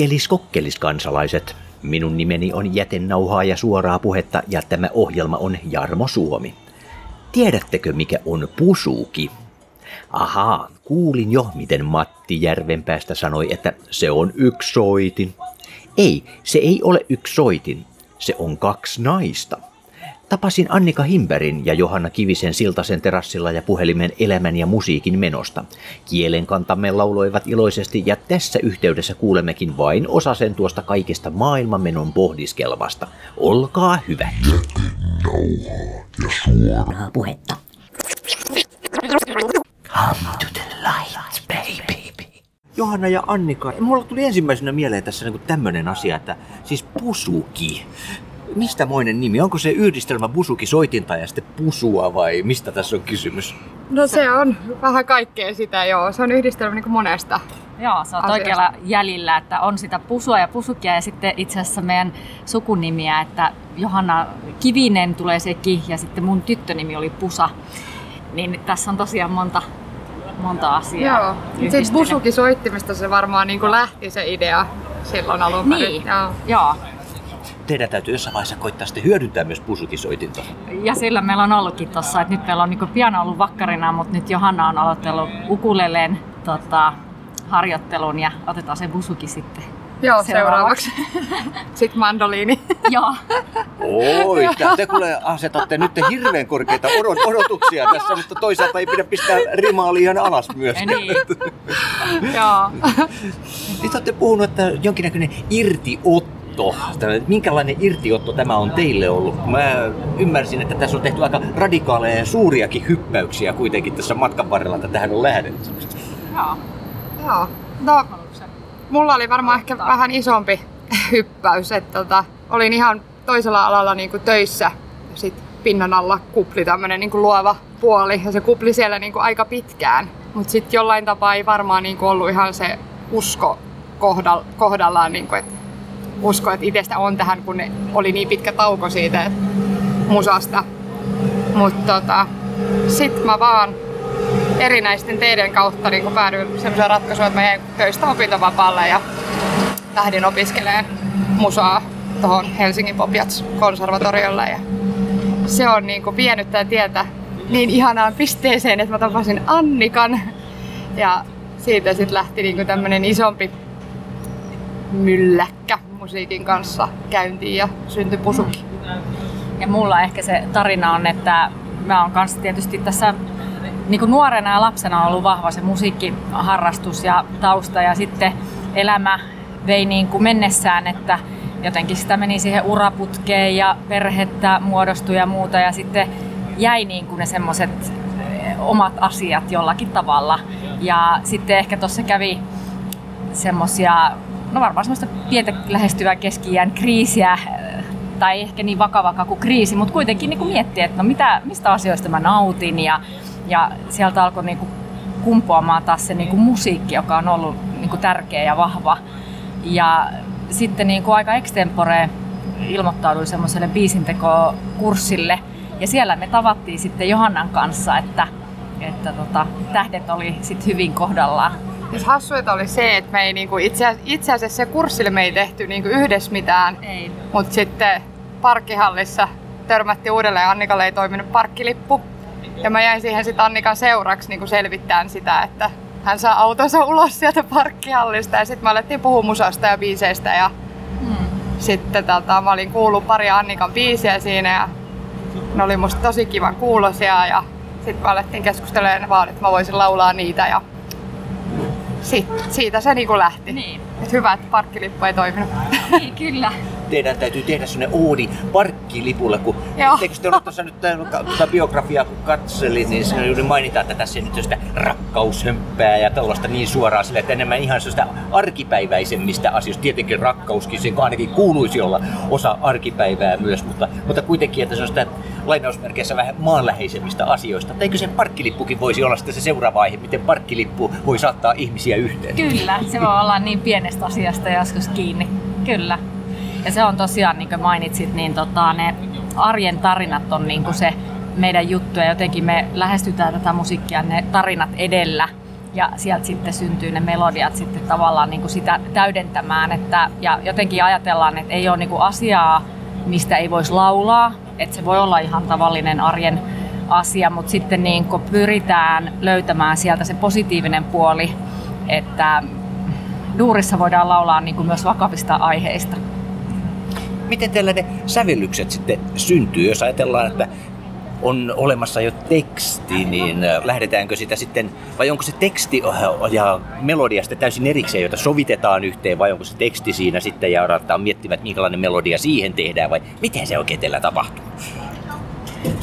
Kokkelis kokkelis kansalaiset. Minun nimeni on Jätennauhaa ja suoraa puhetta ja tämä ohjelma on Jarmo Suomi. Tiedättekö mikä on pusuki? Ahaa, kuulin jo miten Matti Järvenpäästä sanoi, että se on yksi soitin. Ei, se ei ole yksi soitin, se on kaksi naista. Tapasin Annika Himberin ja Johanna Kivisen Siltasen terassilla ja puhelimen elämän ja musiikin menosta. Kielen kantamme lauloivat iloisesti ja tässä yhteydessä kuulemmekin vain osasen tuosta kaikesta maailmanmenon pohdiskelmasta. Olkaa. Nauhaa ja suoraa puhetta. Come to the light, baby. Johanna ja Annika, mulla tuli ensimmäisenä mieleen tässä niin tämmöinen asia, että siis pusuki. Mistä moinen nimi? Onko se yhdistelmä busuki soitinta ja sitten pusua vai mistä tässä on kysymys? No se on vähän kaikkea sitä, joo. Se on yhdistelmä niin monesta Joo, se on asiasta. oikealla jäljillä, että on sitä pusua ja pusukia ja sitten itse asiassa meidän sukunimiä, että Johanna Kivinen tulee se ki ja sitten mun tyttönimi oli Pusa. Niin tässä on tosiaan monta, monta asiaa. Joo. Sitten yhdistelyn. busuki soittimesta se varmaan niin kuin lähti se idea silloin alun perin. Niin, Joo. joo. Teidän täytyy jossain vaiheessa koittaa sitten hyödyntää myös pusukisoitinta. Ja sillä meillä on ollutkin tossa, että nyt meillä on niin piano ollut vakkarina, mutta nyt Johanna on aloitellut ukuleleen tota, harjoittelun ja otetaan se busuki sitten. Joo, Seuraavaksi. seuraavaksi. Sitten mandoliini. Joo. Oi, te kuule asetatte nyt hirveän korkeita odot- odotuksia tässä, mutta toisaalta ei pidä pistää rimaa liian alas myöskään. niin. Joo. Nyt olette puhunut, että jonkinnäköinen irtiotto. Tämä- Minkälainen irtiotto tämä on teille ollut? Mä ymmärsin, että tässä on tehty aika radikaaleja ja suuriakin hyppäyksiä kuitenkin tässä matkan varrella, että tähän on lähdetty. Joo. Joo. No, mulla oli varmaan ehkä vähän isompi hyppäys, että tota, olin ihan toisella alalla niin kuin töissä. Sitten pinnan alla kupli tämmöinen niin kuin luova puoli ja se kupli siellä niin kuin aika pitkään. Mutta sitten jollain tapaa ei varmaan niin kuin ollut ihan se usko kohdal- kohdallaan, niin kuin, että usko, että itsestä on tähän, kun oli niin pitkä tauko siitä musasta. Mutta tota, sitten mä vaan erinäisten teiden kautta niin päädyin sellaiseen ratkaisuun, että mä jäin töistä opintovapaalle ja lähdin opiskelemaan musaa tuohon Helsingin Popiats konservatoriolle. Ja se on niin kuin vienyt tätä tietä niin ihanaan pisteeseen, että mä tapasin Annikan. Ja siitä sitten lähti niin tämmöinen isompi mylläkkä musiikin kanssa käyntiin ja syntyi pusuki. Ja mulla ehkä se tarina on, että mä oon kanssa tietysti tässä niin kuin nuorena ja lapsena ollut vahva se musiikkiharrastus ja tausta ja sitten elämä vei niin kuin mennessään, että jotenkin sitä meni siihen uraputkeen ja perhettä muodostui ja muuta ja sitten jäi niin kuin ne semmoiset omat asiat jollakin tavalla. Ja sitten ehkä tuossa kävi semmosia, no varmaan semmoista pientä lähestyvää keski kriisiä, tai ei ehkä niin vakava kuin kriisi, mutta kuitenkin niin kuin miettiä, että no mitä, mistä asioista mä nautin ja, ja sieltä alkoi niin kuin kumpuamaan taas se niin kuin musiikki, joka on ollut niin kuin tärkeä ja vahva. Ja sitten niin kuin aika extempore ilmoittauduin semmoiselle biisintekokurssille ja siellä me tavattiin sitten Johannan kanssa, että, että tota, tähdet oli sitten hyvin kohdallaan. Siis hassuita oli se, että me ei niinku, itse, itse asiassa se kurssille me ei tehty niinku yhdessä mitään, Ei. mutta sitten parkkihallissa törmätti uudelleen, Annikalle ei toiminut parkkilippu. Ja mä jäin siihen sitten Annikan seuraksi niinku selvittämään sitä, että hän saa autonsa ulos sieltä parkkihallista ja sitten me alettiin puhua musasta ja biiseistä ja Hmm. sitten tota, mä olin kuullut pari Annikan biisiä siinä ja ne oli musta tosi kivan kuulosia ja sitten me alettiin keskustelemaan vaan, että mä voisin laulaa niitä ja sit, siitä se niinku lähti. Niin. Et hyvä, että parkkilippu ei toiminut. niin, kyllä. Teidän täytyy tehdä sellainen oodi parkkilipulle, kun etteikö te ole tuossa nyt äh, tuota biografiaa kun katselin, niin siinä juuri mainitaan, että tässä ei nyt sitä rakkaushömppää ja tällaista niin suoraan sille, että enemmän ihan sellaista arkipäiväisemmistä asioista. Tietenkin rakkauskin, sen ainakin kuuluisi olla osa arkipäivää myös, mutta, mutta kuitenkin, että se on sitä lainausmerkeissä vähän maanläheisemmistä asioista. Eikö se parkkilippukin voisi olla sitten se seuraava aihe, miten parkkilippu voi saattaa ihmisiä yhteen? Kyllä, se voi olla niin pienestä asiasta joskus kiinni. Kyllä. Ja se on tosiaan, niin kuin mainitsit, niin tota, ne arjen tarinat on niin kuin se meidän juttu ja jotenkin me lähestytään tätä musiikkia ne tarinat edellä. ja sieltä sitten syntyy ne melodiat sitten tavallaan niin kuin sitä täydentämään. Että, ja jotenkin ajatellaan, että ei ole niin kuin asiaa, mistä ei voisi laulaa, että se voi olla ihan tavallinen arjen asia, mutta sitten niin kuin pyritään löytämään sieltä se positiivinen puoli, että duurissa voidaan laulaa niin kuin myös vakavista aiheista. Miten tällainen sävellykset sitten syntyy, jos ajatellaan, että on olemassa jo teksti, niin äh, lähdetäänkö sitä sitten, vai onko se teksti ja melodia sitten täysin erikseen, jota sovitetaan yhteen, vai onko se teksti siinä sitten ja aletaan miettimään, että minkälainen melodia siihen tehdään, vai miten se oikein teillä tapahtuu?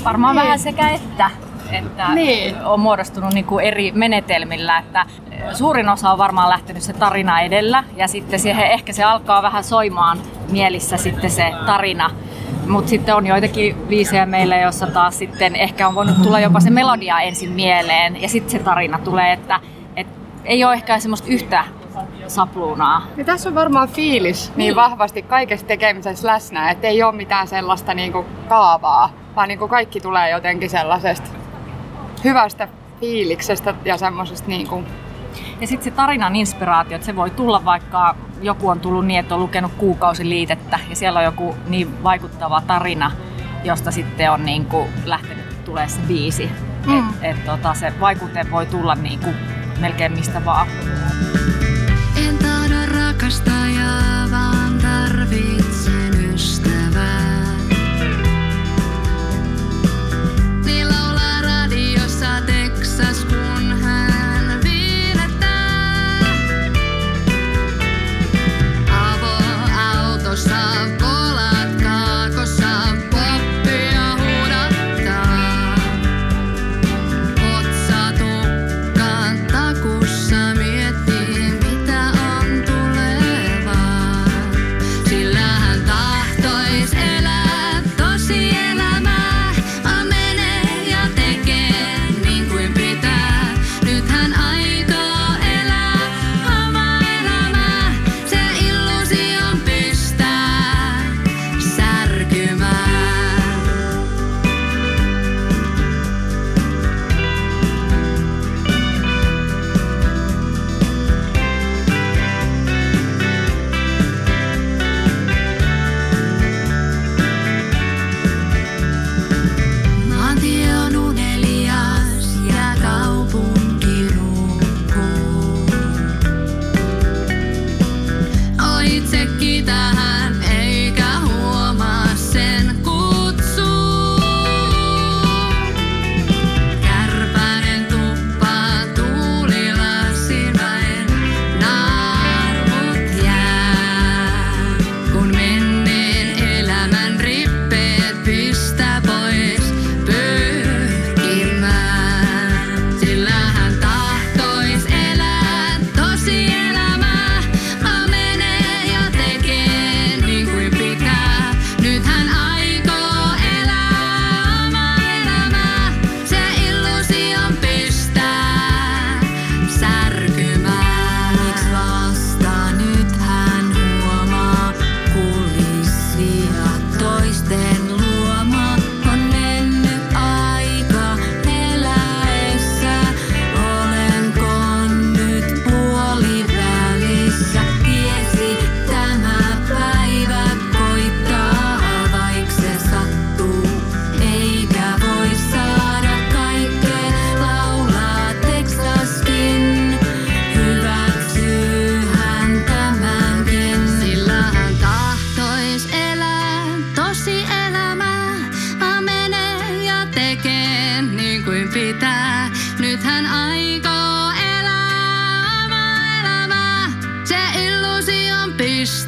Varmaan niin. vähän sekä että että niin. on muodostunut niin kuin eri menetelmillä. Että suurin osa on varmaan lähtenyt se tarina edellä ja sitten siihen ehkä se alkaa vähän soimaan mielissä sitten se tarina. Mutta sitten on joitakin viisejä meillä, jossa taas sitten ehkä on voinut tulla jopa se melodia ensin mieleen ja sitten se tarina tulee, että et ei ole ehkä semmoista yhtä sapluunaa. Ja tässä on varmaan fiilis niin, niin vahvasti kaikessa tekemisessä läsnä, että ei ole mitään sellaista niinku kaavaa, vaan niinku kaikki tulee jotenkin sellaisesta hyvästä fiiliksestä ja semmoisesta niin kuin ja sitten se tarinan inspiraatio, että se voi tulla vaikka joku on tullut niin, että on lukenut kuukausiliitettä ja siellä on joku niin vaikuttava tarina, josta sitten on niin kuin lähtenyt tulee se biisi. Mm. Et, et tota, se vaikute voi tulla niin kuin melkein mistä vaan.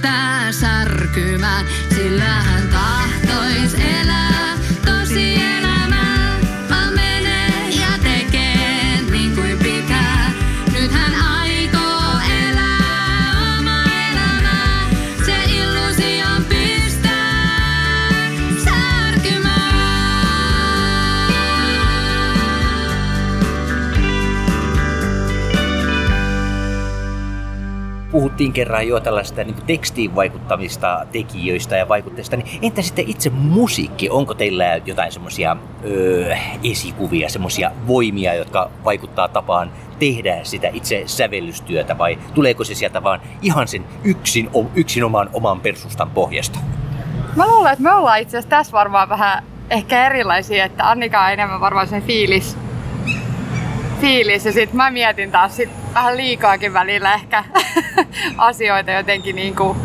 pää särkymään, sillä hän tahtois elää. puhuttiin kerran jo tällaista niin tekstiin vaikuttamista tekijöistä ja vaikutteista, niin entä sitten itse musiikki? Onko teillä jotain semmoisia öö, esikuvia, semmoisia voimia, jotka vaikuttaa tapaan tehdä sitä itse sävellystyötä vai tuleeko se sieltä vaan ihan sen yksin, yksin oman, oman persustan pohjasta? Mä luulen, että me ollaan itse asiassa tässä varmaan vähän ehkä erilaisia, että Annika on enemmän varmaan sen fiilis fiilis ja sitten mä mietin taas sit vähän liikaakin välillä ehkä asioita jotenkin niin kuin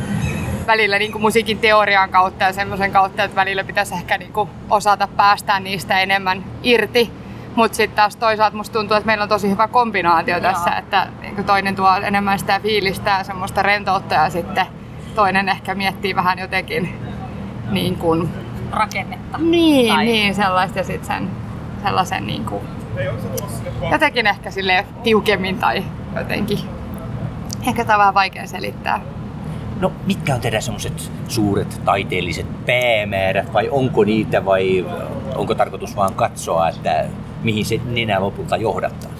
välillä niin kuin musiikin teorian kautta ja semmoisen kautta, että välillä pitäisi ehkä niin kuin osata päästää niistä enemmän irti. Mutta sitten taas toisaalta musta tuntuu, että meillä on tosi hyvä kombinaatio tässä, Joo. että niin toinen tuo enemmän sitä fiilistä ja semmoista rentoutta ja sitten toinen ehkä miettii vähän jotenkin niin kuin... Rakennetta. Niin, tai... niin sellaista ja sitten sen sellaisen niin kuin, jotenkin ehkä sille tiukemmin tai jotenkin. Ehkä tämä on vähän vaikea selittää. No, mitkä on teidän semmoiset suuret taiteelliset päämäärät vai onko niitä vai onko tarkoitus vaan katsoa, että mihin se nenä lopulta johdattaa?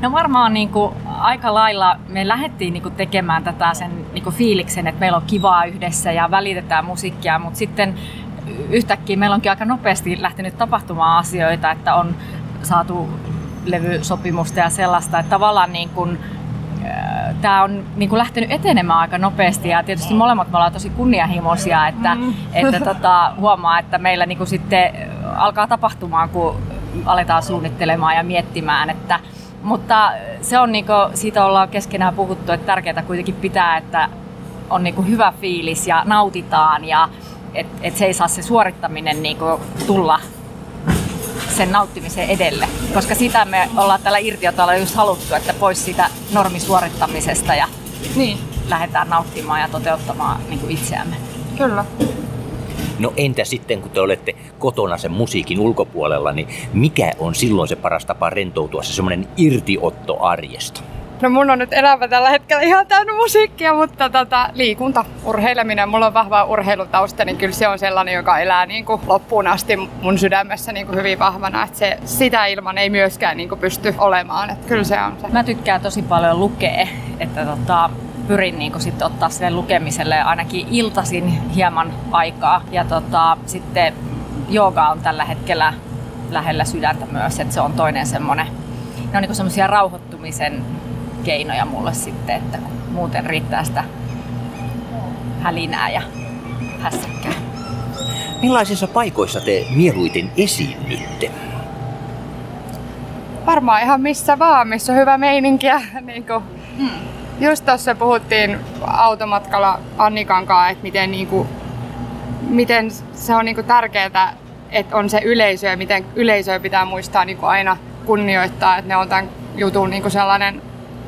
No varmaan niin kuin, aika lailla me lähdettiin niin kuin, tekemään tätä sen niin kuin, fiiliksen, että meillä on kivaa yhdessä ja välitetään musiikkia, mutta sitten yhtäkkiä meillä onkin aika nopeasti lähtenyt tapahtumaan asioita, että on saatu levysopimusta ja sellaista, että tavallaan niin kuin, tämä on niin kuin lähtenyt etenemään aika nopeasti ja tietysti molemmat me ollaan tosi kunnianhimoisia, että, mm. että tota, huomaa, että meillä niin kuin sitten alkaa tapahtumaan, kun aletaan suunnittelemaan ja miettimään, että, mutta se on niin kuin, siitä ollaan keskenään puhuttu, että tärkeää kuitenkin pitää, että on niin kuin hyvä fiilis ja nautitaan ja että et se ei saa se suorittaminen niin kuin tulla sen nauttimisen edelle. Koska sitä me ollaan tällä irtiotolla just haluttu, että pois siitä normisuorittamisesta ja niin. lähdetään nauttimaan ja toteuttamaan niin kuin itseämme. Kyllä. No entä sitten, kun te olette kotona sen musiikin ulkopuolella, niin mikä on silloin se paras tapa rentoutua, se semmoinen irtiotto arjesta? No mun on nyt elämä tällä hetkellä ihan täynnä musiikkia, mutta tota, liikunta, urheileminen, mulla on vahva urheilutausta, niin kyllä se on sellainen, joka elää niin kuin loppuun asti mun sydämessä niin kuin hyvin vahvana. Että se, sitä ilman ei myöskään niin kuin pysty olemaan. Että kyllä se on se. Mä tykkään tosi paljon lukea, että tota, pyrin niin sit ottaa sille lukemiselle ainakin iltasin hieman aikaa. Ja tota, sitten jooga on tällä hetkellä lähellä sydäntä myös, että se on toinen semmoinen, ne on niin semmoisia rauhoittumisen keinoja mulle sitten, että muuten riittää sitä hälinää ja hässäkkää. Millaisissa paikoissa te mieluiten esiinnytte? Varmaan ihan missä vaan, missä on hyvä meininkiä. niin kuin, hmm. Just tuossa puhuttiin automatkalla Annikan kanssa, että miten, niin kuin, miten se on niin kuin tärkeää, että on se yleisö ja miten yleisöä pitää muistaa niin kuin aina kunnioittaa, että ne on tämän jutun niin kuin sellainen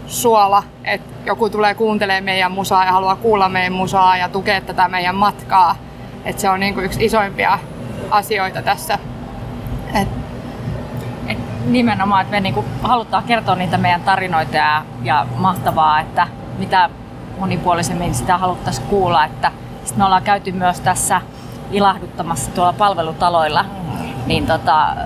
suola, että joku tulee kuuntelemaan meidän musaa ja haluaa kuulla meidän musaa ja tukea tätä meidän matkaa. Että se on niin kuin yksi isoimpia asioita tässä. Et et nimenomaan, että me niinku halutaan kertoa niitä meidän tarinoita ja, ja mahtavaa, että mitä monipuolisemmin sitä haluttaisiin kuulla. Että sit me ollaan käyty myös tässä ilahduttamassa tuolla palvelutaloilla, niin tota,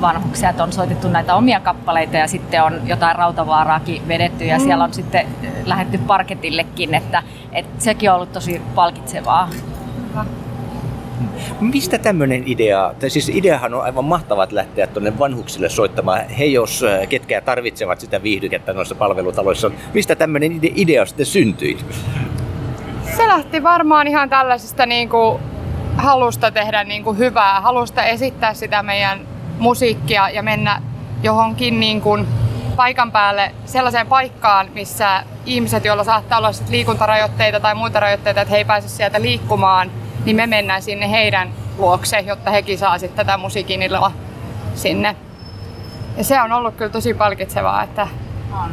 vanhuksia, että on soitettu näitä omia kappaleita ja sitten on jotain rautavaaraakin vedetty ja mm. siellä on sitten lähetty parketillekin, että, että sekin on ollut tosi palkitsevaa. Mistä tämmöinen idea, tai siis ideahan on aivan mahtavaa, että lähteä tuonne vanhuksille soittamaan. He jos äh, ketkä tarvitsevat sitä viihdykettä noissa palvelutaloissa, mistä tämmöinen idea sitten syntyi? Se lähti varmaan ihan tällaisesta niin kuin halusta tehdä niin kuin hyvää, halusta esittää sitä meidän musiikkia ja mennä johonkin niin kuin paikan päälle sellaiseen paikkaan, missä ihmiset, joilla saattaa olla liikuntarajoitteita tai muita rajoitteita, että he ei pääse sieltä liikkumaan, niin me mennään sinne heidän luokse, jotta hekin saa sitten tätä musiikin iloa sinne. Ja se on ollut kyllä tosi palkitsevaa, että on.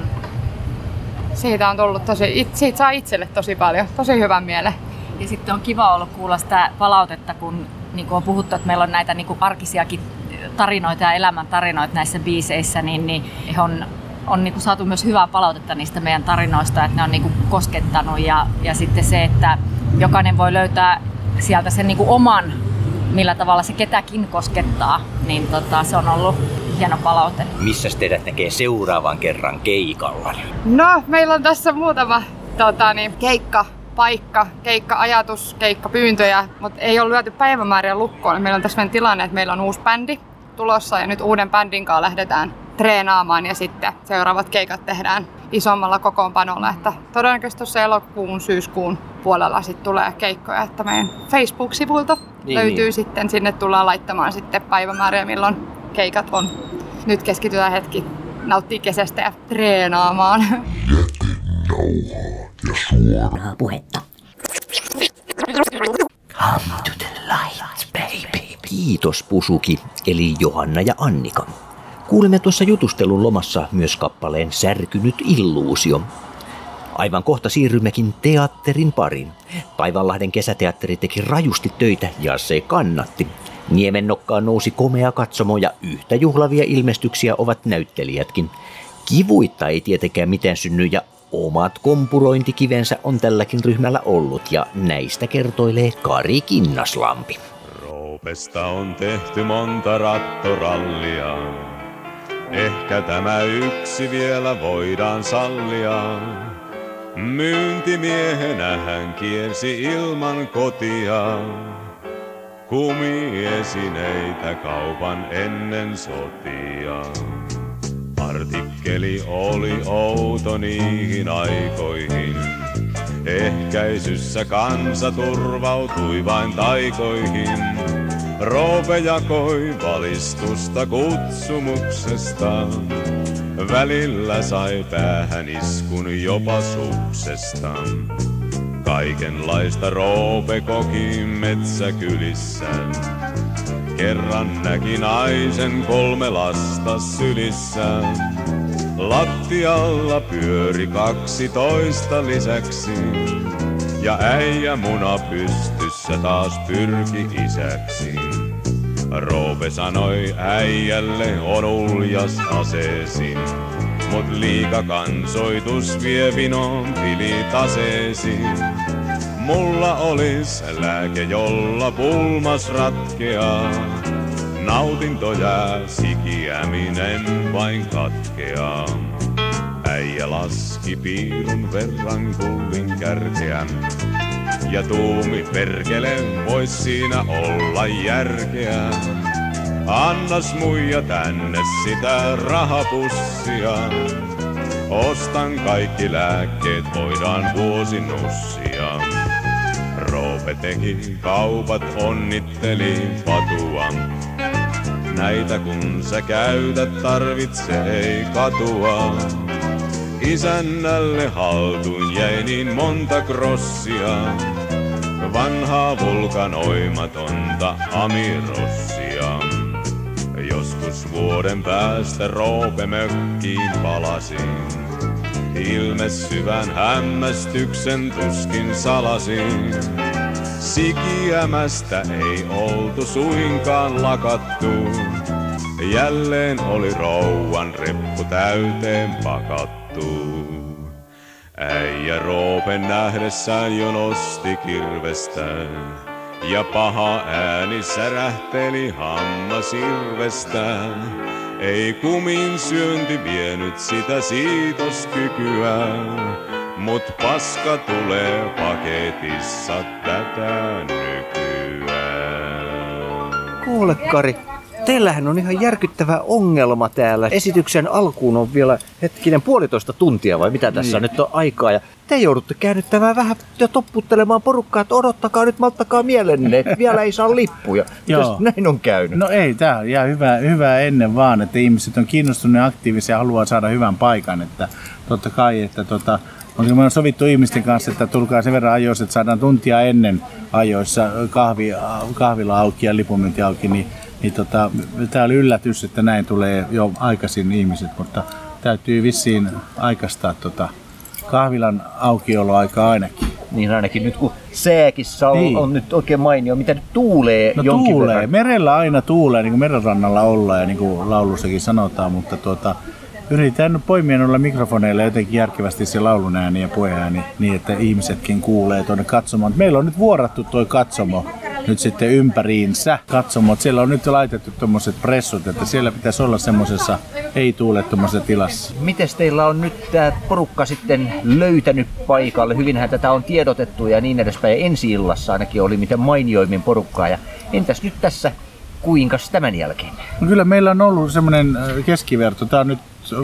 siitä on tullut tosi, siitä saa itselle tosi paljon, tosi hyvän mielen. Ja sitten on kiva ollut kuulla sitä palautetta, kun niin kuin on puhuttu, että meillä on näitä niin kuin arkisiakin tarinoita ja elämän tarinoita näissä biiseissä, niin, niin on, on niin kuin saatu myös hyvää palautetta niistä meidän tarinoista, että ne on niin kuin koskettanut ja, ja sitten se, että jokainen voi löytää sieltä sen niin kuin oman, millä tavalla se ketäkin koskettaa, niin tota, se on ollut hieno palaute. Missä teidät näkee seuraavan kerran keikalla? No, meillä on tässä muutama tota, niin, keikka paikka, keikka-ajatus, keikka-pyyntöjä, mutta ei ole lyöty päivämääriä lukkoon. Meillä on tässä tilanne, että meillä on uusi bändi tulossa ja nyt uuden bändin kanssa lähdetään treenaamaan ja sitten seuraavat keikat tehdään isommalla kokoonpanolla. Että todennäköisesti tuossa elokuun, syyskuun puolella sitten tulee keikkoja, että meidän Facebook-sivulta niin, löytyy niin. sitten, sinne tullaan laittamaan sitten päivämääriä, milloin keikat on. Nyt keskitytään hetki nauttii kesästä ja treenaamaan. Jätin nauhaa ja suoraa puhetta. Come to the light, baby. Kiitos Pusuki, eli Johanna ja Annika. Kuulemme tuossa jutustelun lomassa myös kappaleen Särkynyt illuusio. Aivan kohta siirrymmekin teatterin parin. Taivanlahden kesäteatteri teki rajusti töitä ja se kannatti. Niemennokkaan nousi komea katsomo ja yhtä juhlavia ilmestyksiä ovat näyttelijätkin. Kivuitta ei tietenkään mitään synny ja omat kompurointikivensä on tälläkin ryhmällä ollut ja näistä kertoilee Kari Kinnaslampi. Roopesta on tehty monta rattorallia. Ehkä tämä yksi vielä voidaan sallia. Myyntimiehenä hän kiersi ilman kotia. Kumiesineitä kaupan ennen sotia. Artikkeli oli outo niihin aikoihin. Ehkäisyssä kansa turvautui vain taikoihin. Roope jakoi valistusta kutsumuksesta. Välillä sai päähän iskun jopa suksesta. Kaikenlaista Roope koki metsäkylissä. Kerran näki naisen kolme lasta sylissä. Lattialla pyöri kaksitoista lisäksi. Ja äijä muna pystyssä taas pyrki isäksi. Roope sanoi äijälle on uljas aseesi. Mut liika kansoitus vie vinon tilitaseesi. Mulla olis lääke, jolla pulmas ratkeaa. Nautinto jää, sikiäminen vain katkeaa. Äijä laski piirun verran kullin kärkeä. Ja tuumi perkele, vois siinä olla järkeä. Annas muija tänne sitä rahapussia. Ostan kaikki lääkkeet, voidaan vuosi nussia. Roope teki kaupat, onnitteli patua. Näitä kun sä käytät, tarvitse ei katua. Isännälle haltuun jäi niin monta krossia. Vanhaa vulkanoimatonta amirossia. Joskus vuoden päästä Roope mökkiin palasin. Ilme syvän hämmästyksen tuskin salasin. Sikiämästä ei oltu suinkaan lakattu. Jälleen oli rouvan reppu täyteen pakattu. Äijä Roopen nähdessään jo nosti kirvestään. Ja paha ääni särähteli hammasirvestään. Ei kumin syönti vienyt sitä siitoskykyä, mut paska tulee paketissa tätä nykyään. Kuule Kari, teillähän on ihan järkyttävä ongelma täällä. Esityksen alkuun on vielä hetkinen puolitoista tuntia vai mitä tässä niin. nyt on aikaa. Ja te joudutte käännyttämään vähän ja topputtelemaan porukkaa, että odottakaa nyt, malttakaa mielenne, että vielä ei saa lippuja. Jos näin on käynyt? No ei, tämä on ihan hyvä, hyvä ennen vaan, että ihmiset on kiinnostuneet aktiivisia ja haluaa saada hyvän paikan. Että totta kai, että tota, on me sovittu ihmisten kanssa, että tulkaa sen verran ajoissa, että saadaan tuntia ennen ajoissa kahvi, kahvila auki ja lipumyynti auki, niin, niin tota, tämä oli yllätys, että näin tulee jo aikaisin ihmiset, mutta täytyy vissiin aikaistaa tota, kahvilan aukioloaika ainakin. Niin ainakin nyt kun sääkissä on, niin. on nyt oikein mainio, mitä nyt tuulee no jonkin tuulee. verran. Merellä aina tuulee, niin kuin merenrannalla ollaan ja niin kuin laulussakin sanotaan, mutta tuota, yritetään nyt poimia noilla mikrofoneilla jotenkin järkevästi se laulun ääni ja puheääni niin, että ihmisetkin kuulee tuonne katsomaan. Meillä on nyt vuorattu toi katsomo nyt sitten ympäriinsä katsomot. Siellä on nyt laitettu tuommoiset pressut, että siellä pitäisi olla semmoisessa ei-tuulettomassa tilassa. Miten teillä on nyt tämä porukka sitten löytänyt paikalle? Hyvinhän tätä on tiedotettu ja niin edespäin. Ensi illassa ainakin oli miten mainioimmin porukkaa. Ja entäs nyt tässä, kuinka tämän jälkeen? No kyllä meillä on ollut semmoinen keskiverto, tämä on nyt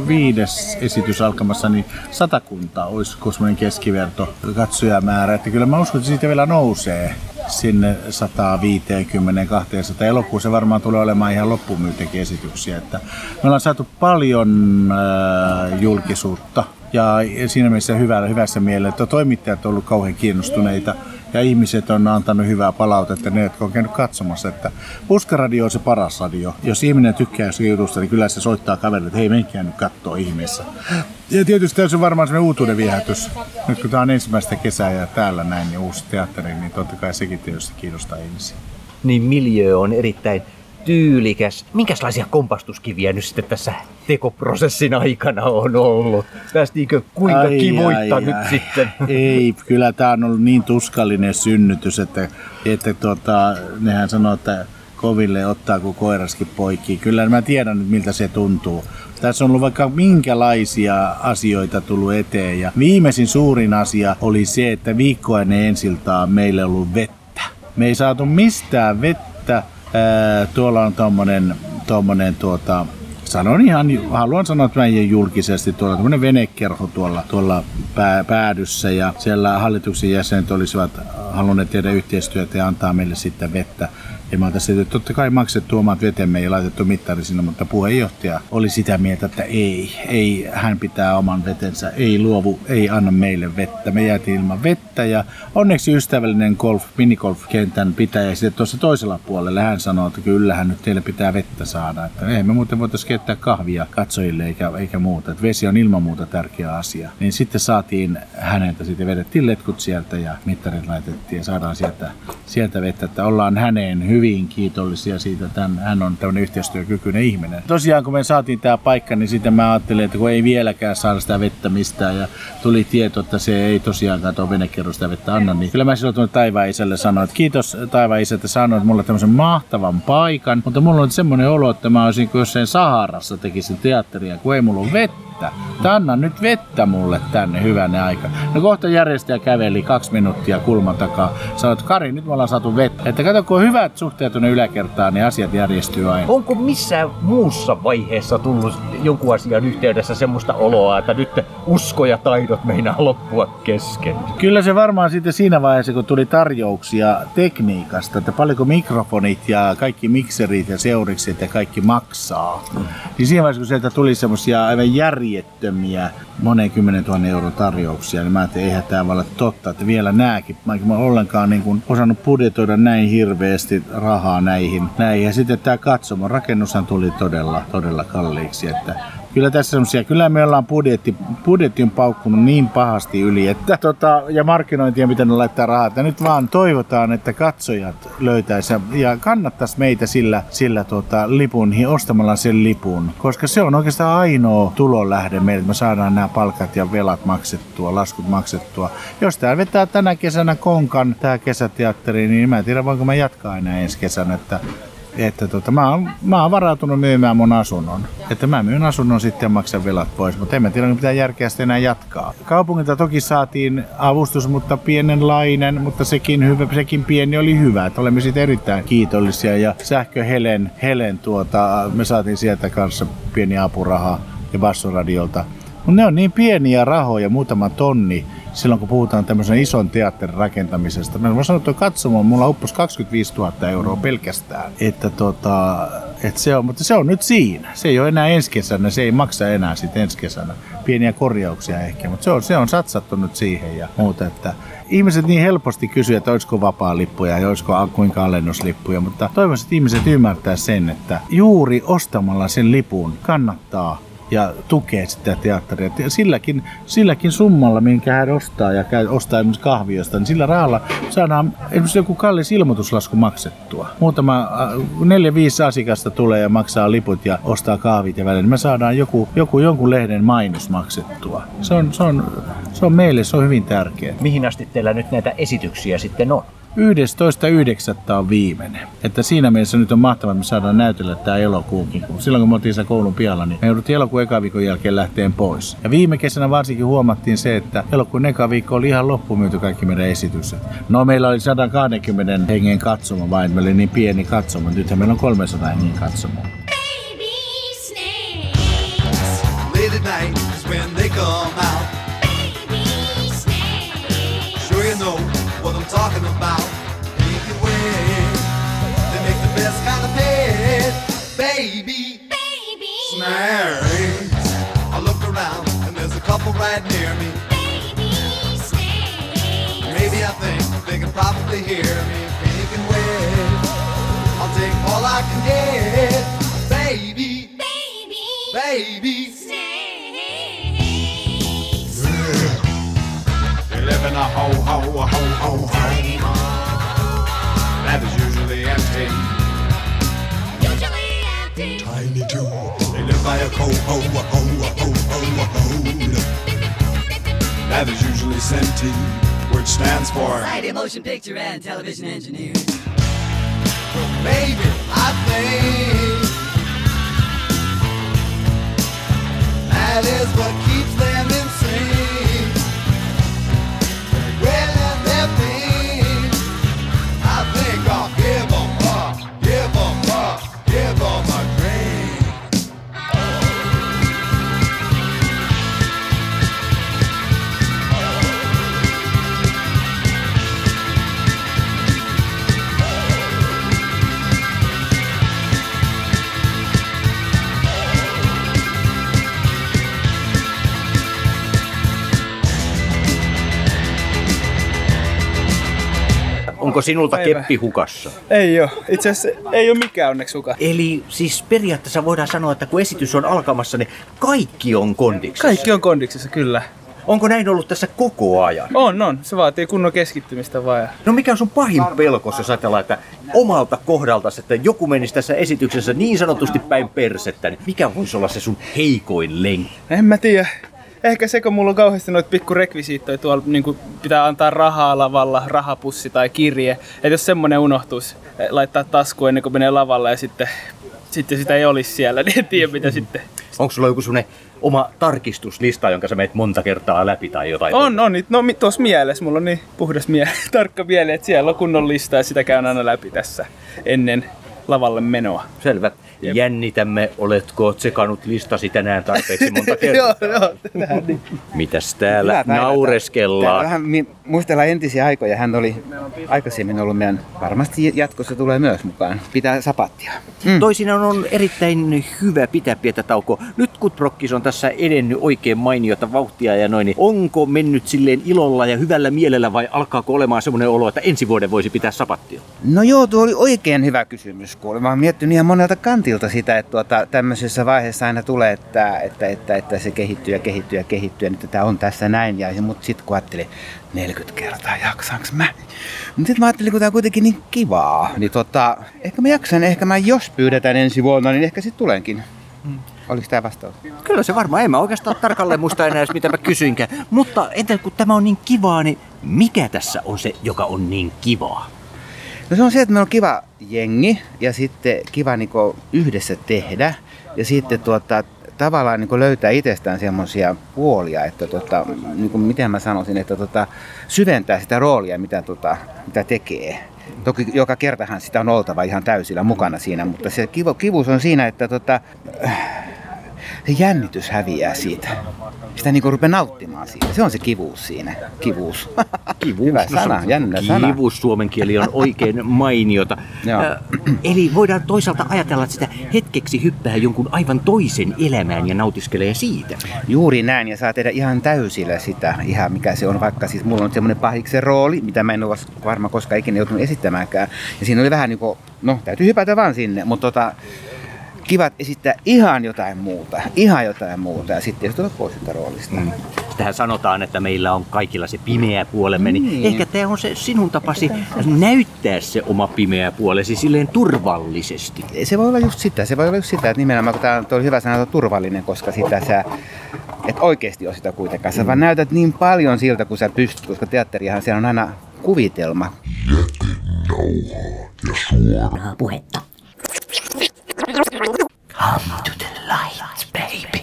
viides esitys alkamassa, niin satakunta olisi semmoinen keskiverto katsojamäärä. Että kyllä mä uskon, että siitä vielä nousee sinne 150-200. Elokuussa varmaan tulee olemaan ihan loppumyytekin esityksiä. Että me ollaan saatu paljon äh, julkisuutta ja siinä mielessä hyvällä, hyvässä mielessä, että toimittajat ovat olleet kauhean kiinnostuneita ja ihmiset on antanut hyvää palautetta, ne jotka on käynyt katsomassa, että Puskaradio on se paras radio. Jos ihminen tykkää jostain jutusta, niin kyllä se soittaa kaverille, että hei menkää nyt katsoa ihmeessä. Ja tietysti tässä on varmaan sellainen uutuuden viehätys. Nyt kun tämä on ensimmäistä kesää ja täällä näin, niin uusi teatteri, niin totta kai sekin tietysti kiinnostaa ihmisiä. Niin miljö on erittäin tyylikäs. Minkälaisia kompastuskiviä nyt sitten tässä tekoprosessin aikana on ollut? Päästiinkö kuinka ai, kivoitta ai, nyt ai. sitten? Ei, kyllä tämä on ollut niin tuskallinen synnytys, että, että tuota, nehän sanoo, että koville ottaa kuin koiraskin poikki. Kyllä mä tiedän nyt miltä se tuntuu. Tässä on ollut vaikka minkälaisia asioita tullut eteen ja viimeisin suurin asia oli se, että viikkoa ennen ensiltaa meillä on ollut vettä. Me ei saatu mistään vettä Ää, tuolla on tommonen, tommonen tuota, sanon ihan, haluan sanoa että meidän julkisesti, tuolla tämmöinen venekerho tuolla, tuolla pää, päädyssä ja siellä hallituksen jäsenet olisivat halunneet tehdä yhteistyötä ja antaa meille sitten vettä. Ja mä tässä että totta kai maksettu omat vetemme ja laitettu mittari sinne, mutta puheenjohtaja oli sitä mieltä, että ei, ei, hän pitää oman vetensä, ei luovu, ei anna meille vettä. Me jäätiin ilman vettä ja onneksi ystävällinen golf, minigolf-kentän pitäjä sitten tuossa toisella puolella hän sanoi, että kyllähän nyt teille pitää vettä saada. Että ei me muuten voitaisiin keittää kahvia katsojille eikä, eikä muuta. Että vesi on ilman muuta tärkeä asia. Niin sitten saatiin häneltä, sitten vedettiin letkut sieltä ja mittarit laitettiin ja saadaan sieltä, sieltä vettä, että ollaan häneen hyvin hyvin kiitollisia siitä, että hän on tämmöinen yhteistyökykyinen ihminen. Tosiaan kun me saatiin tämä paikka, niin sitten mä ajattelin, että kun ei vieläkään saada sitä vettä mistään ja tuli tieto, että se ei tosiaankaan tuo venekerro sitä vettä anna, niin kyllä mä silloin tuonne taivaan isälle sanoin, että kiitos taivaan isä, että sanoit mulle tämmöisen mahtavan paikan, mutta mulla on semmoinen olo, että mä olisin jossain Saharassa tekisin teatteria, kun ei mulla ole vettä vettä. Anna nyt vettä mulle tänne hyvänä aika. No kohta järjestäjä käveli kaksi minuuttia kulman takaa. Sanoi, että Kari, nyt me ollaan saatu vettä. Että kato, kun on hyvät suhteet tuonne yläkertaan, niin asiat järjestyy aina. Onko missään muussa vaiheessa tullut jonkun asian yhteydessä semmoista oloa, että nyt usko ja taidot meinaa loppua kesken? Kyllä se varmaan sitten siinä vaiheessa, kun tuli tarjouksia tekniikasta, että paljonko mikrofonit ja kaikki mikserit ja seurikset ja kaikki maksaa. Mm. Niin siinä vaiheessa, kun sieltä tuli semmoisia aivan järjettömiä monen kymmenen tuhannen euron tarjouksia, niin mä ajattelin, eihän tämä voi olla totta, että vielä nääkin. Mä en ollenkaan niin kuin osannut budjetoida näin hirveästi rahaa näihin. näihin. Ja sitten tämä katsomo, rakennushan tuli todella, todella kalliiksi, että kyllä tässä semmoisia, kyllä me ollaan budjetti, budjetti on paukkunut niin pahasti yli, että tota, ja markkinointia, miten ne laittaa rahaa, että nyt vaan toivotaan, että katsojat löytäisi ja kannattaisi meitä sillä, sillä tota, lipun, ostamalla sen lipun, koska se on oikeastaan ainoa tulonlähde meille, että me saadaan nämä palkat ja velat maksettua, laskut maksettua. Jos tää vetää tänä kesänä konkan, tämä kesäteatteri, niin mä en tiedä, voinko mä jatkaa enää ensi kesänä, että että tota, mä, oon, mä oon varautunut myymään mun asunnon. Että mä myyn asunnon sitten ja maksan velat pois, mutta en mä tiedä, mitä järkeä sitten enää jatkaa. Kaupungilta toki saatiin avustus, mutta pienenlainen, mutta sekin, hyvä, sekin pieni oli hyvä. Että olemme siitä erittäin kiitollisia ja sähkö Helen, Helen tuota, me saatiin sieltä kanssa pieni apuraha ja Bassoradiolta. Mutta ne on niin pieniä rahoja, muutama tonni, silloin kun puhutaan tämmöisen ison teatterin rakentamisesta. Mä voin sanoa, että katsomaan, mulla upposi 25 000 euroa pelkästään. Että tota, et se on, mutta se on nyt siinä. Se ei ole enää ensi kesänä, se ei maksa enää sitten ensi kesänä. Pieniä korjauksia ehkä, mutta se on, se on satsattu nyt siihen ja muuta. Että ihmiset niin helposti kysyvät, että olisiko vapaa-lippuja ja olisiko kuinka alennuslippuja, mutta toivoisin, että ihmiset ymmärtää sen, että juuri ostamalla sen lipun kannattaa ja tukee sitä teatteria. Silläkin, silläkin summalla, minkä hän ostaa ja käy, ostaa esimerkiksi kahviosta, niin sillä rahalla saadaan esimerkiksi joku kallis ilmoituslasku maksettua. Muutama äh, neljä, viisi asiakasta tulee ja maksaa liput ja ostaa kahvit ja välillä. Me saadaan joku, joku jonkun lehden mainos maksettua. Se on, se on, se on meille se on hyvin tärkeää. Mihin asti teillä nyt näitä esityksiä sitten on? 11.9. on viimeinen. Että siinä mielessä nyt on mahtavaa, että me saadaan näytellä tämä elokuukin. Silloin kun me oltiin koulun pihalla, niin me jouduttiin elokuun eka viikon jälkeen lähteen pois. Ja viime kesänä varsinkin huomattiin se, että elokuun eka viikko oli ihan loppumyyty kaikki meidän esitykset. No meillä oli 120 hengen katsoma vain, meillä oli niin pieni katsoma. Nythän meillä on 300 hengen katsoma. Baby snakes. Late at night when they come out. Baby. I look around and there's a couple right near me. Baby snakes. Maybe I think they can probably hear me. Pink and red. I'll take all I can get. Baby, Baby. baby. Snakes. They live in a ho ho ho ho home that is usually empty. Usually empty. Tiny too. Live by a co ho ho ho ho ho ho that is usually senti, which stands for Variety Motion Picture and Television Engineers. Maybe I think that is what keeps them in Onko sinulta Päivä. keppi hukassa? Ei oo. Itse asiassa ei ole mikään onneksi suka. Eli siis periaatteessa voidaan sanoa, että kun esitys on alkamassa, niin kaikki on kondiksessa. Kaikki on kondiksessa, kyllä. Onko näin ollut tässä koko ajan? On, on. Se vaatii kunnon keskittymistä vaan. No mikä on sun pahin pelko, jos ajatellaan, että omalta kohdalta, että joku menisi tässä esityksessä niin sanotusti päin persettä, niin mikä voisi olla se sun heikoin lenkki? En mä tiedä. Ehkä se, kun mulla on kauheasti noita pikku rekvisiittoja tuolla, niin pitää antaa rahaa lavalla, rahapussi tai kirje. Että jos semmonen unohtuisi, eh, laittaa taskuun ennen kuin menee lavalle ja sitten, sitten sitä ei olisi siellä, niin en tiedä mitä sitten. Onko sulla joku semmonen oma tarkistuslista, jonka sä meet monta kertaa läpi tai jotain? On, on. No tuossa mielessä, mulla on niin puhdas miele, tarkka mieli, että siellä on kunnon lista ja sitä käyn aina läpi tässä ennen lavalle menoa. Selvä. Jännitämme, oletko tsekannut listasi tänään tarpeeksi monta kertaa? joo, joo, tänään niin. Mitäs täällä naureskellaan? Vähän muistellaan entisiä aikoja. Hän oli aikaisemmin ollut meidän, varmasti jatkossa tulee myös mukaan. Pitää sapattia. Mm. Toisinaan on erittäin hyvä pitää pientä taukoa. Nyt kun Prokkis on tässä edennyt oikein mainiota vauhtia ja noin, niin onko mennyt silleen ilolla ja hyvällä mielellä vai alkaako olemaan semmoinen olo, että ensi vuoden voisi pitää sapattia? No joo, tuo oli oikein hyvä kysymys. Mä oon miettinyt ihan monelta kantilta sitä, että tuota, tämmöisessä vaiheessa aina tulee, että, että, että, että se kehittyy ja kehittyy ja kehittyy. Ja nyt tämä on tässä näin. Ja, mutta sitten kun ajattelin, 40 kertaa jaksaanko mä? Mutta sitten mä ajattelin, kun tämä on kuitenkin niin kivaa, niin tota, ehkä mä jaksan, ehkä mä jos pyydetään ensi vuonna, niin ehkä sitten tulenkin. Oliko tämä vastaus? Kyllä se varmaan, en mä oikeastaan tarkalleen muista enää edes, mitä mä kysyinkään. Mutta entä kun tämä on niin kivaa, niin mikä tässä on se, joka on niin kivaa? No se on se, että meillä on kiva jengi ja sitten kiva niin yhdessä tehdä. Ja sitten tuota, tavallaan niin löytää itsestään semmoisia puolia, että tota, niin kuin miten mä sanoisin, että tota, syventää sitä roolia, mitä, tota, mitä tekee. Toki joka kertahan sitä on oltava ihan täysillä mukana siinä, mutta se kivu, kivuus on siinä, että tota, se jännitys häviää siitä. Sitä niin rupeaa nauttimaan siitä. Se on se kivuus siinä. Kivuus. Kivuus. Hyvä sana, jännä sana. Kivuus suomen kieli on oikein mainiota. Joo. Eli voidaan toisaalta ajatella, että sitä hetkeksi hyppää jonkun aivan toisen elämään ja nautiskelee siitä. Juuri näin, ja saa tehdä ihan täysillä sitä, ihan mikä se on, vaikka siis mulla on semmoinen pahiksen rooli, mitä mä en ole varmaan koskaan ikinä joutunut esittämäänkään. Ja siinä oli vähän niin kuin, no täytyy hypätä vaan sinne, mutta tota, kivat esittää ihan jotain muuta, ihan jotain muuta, ja sitten tulla pois sitä roolista. Mm. Tähän sanotaan, että meillä on kaikilla se pimeä puolemme, niin, Niin. ehkä tämä on se sinun tapasi näyttää se oma pimeä puolesi silleen turvallisesti. Se voi olla just sitä, se voi olla just sitä, että nimenomaan kun tämä on hyvä sana turvallinen, koska sitä sä et oikeasti ole sitä kuitenkaan. Sä vaan näytät niin paljon siltä, kun sä pystyt, koska teatteriahan siellä on aina kuvitelma. Jätin nauhaa ja suoraa puhetta. Come to the light, baby.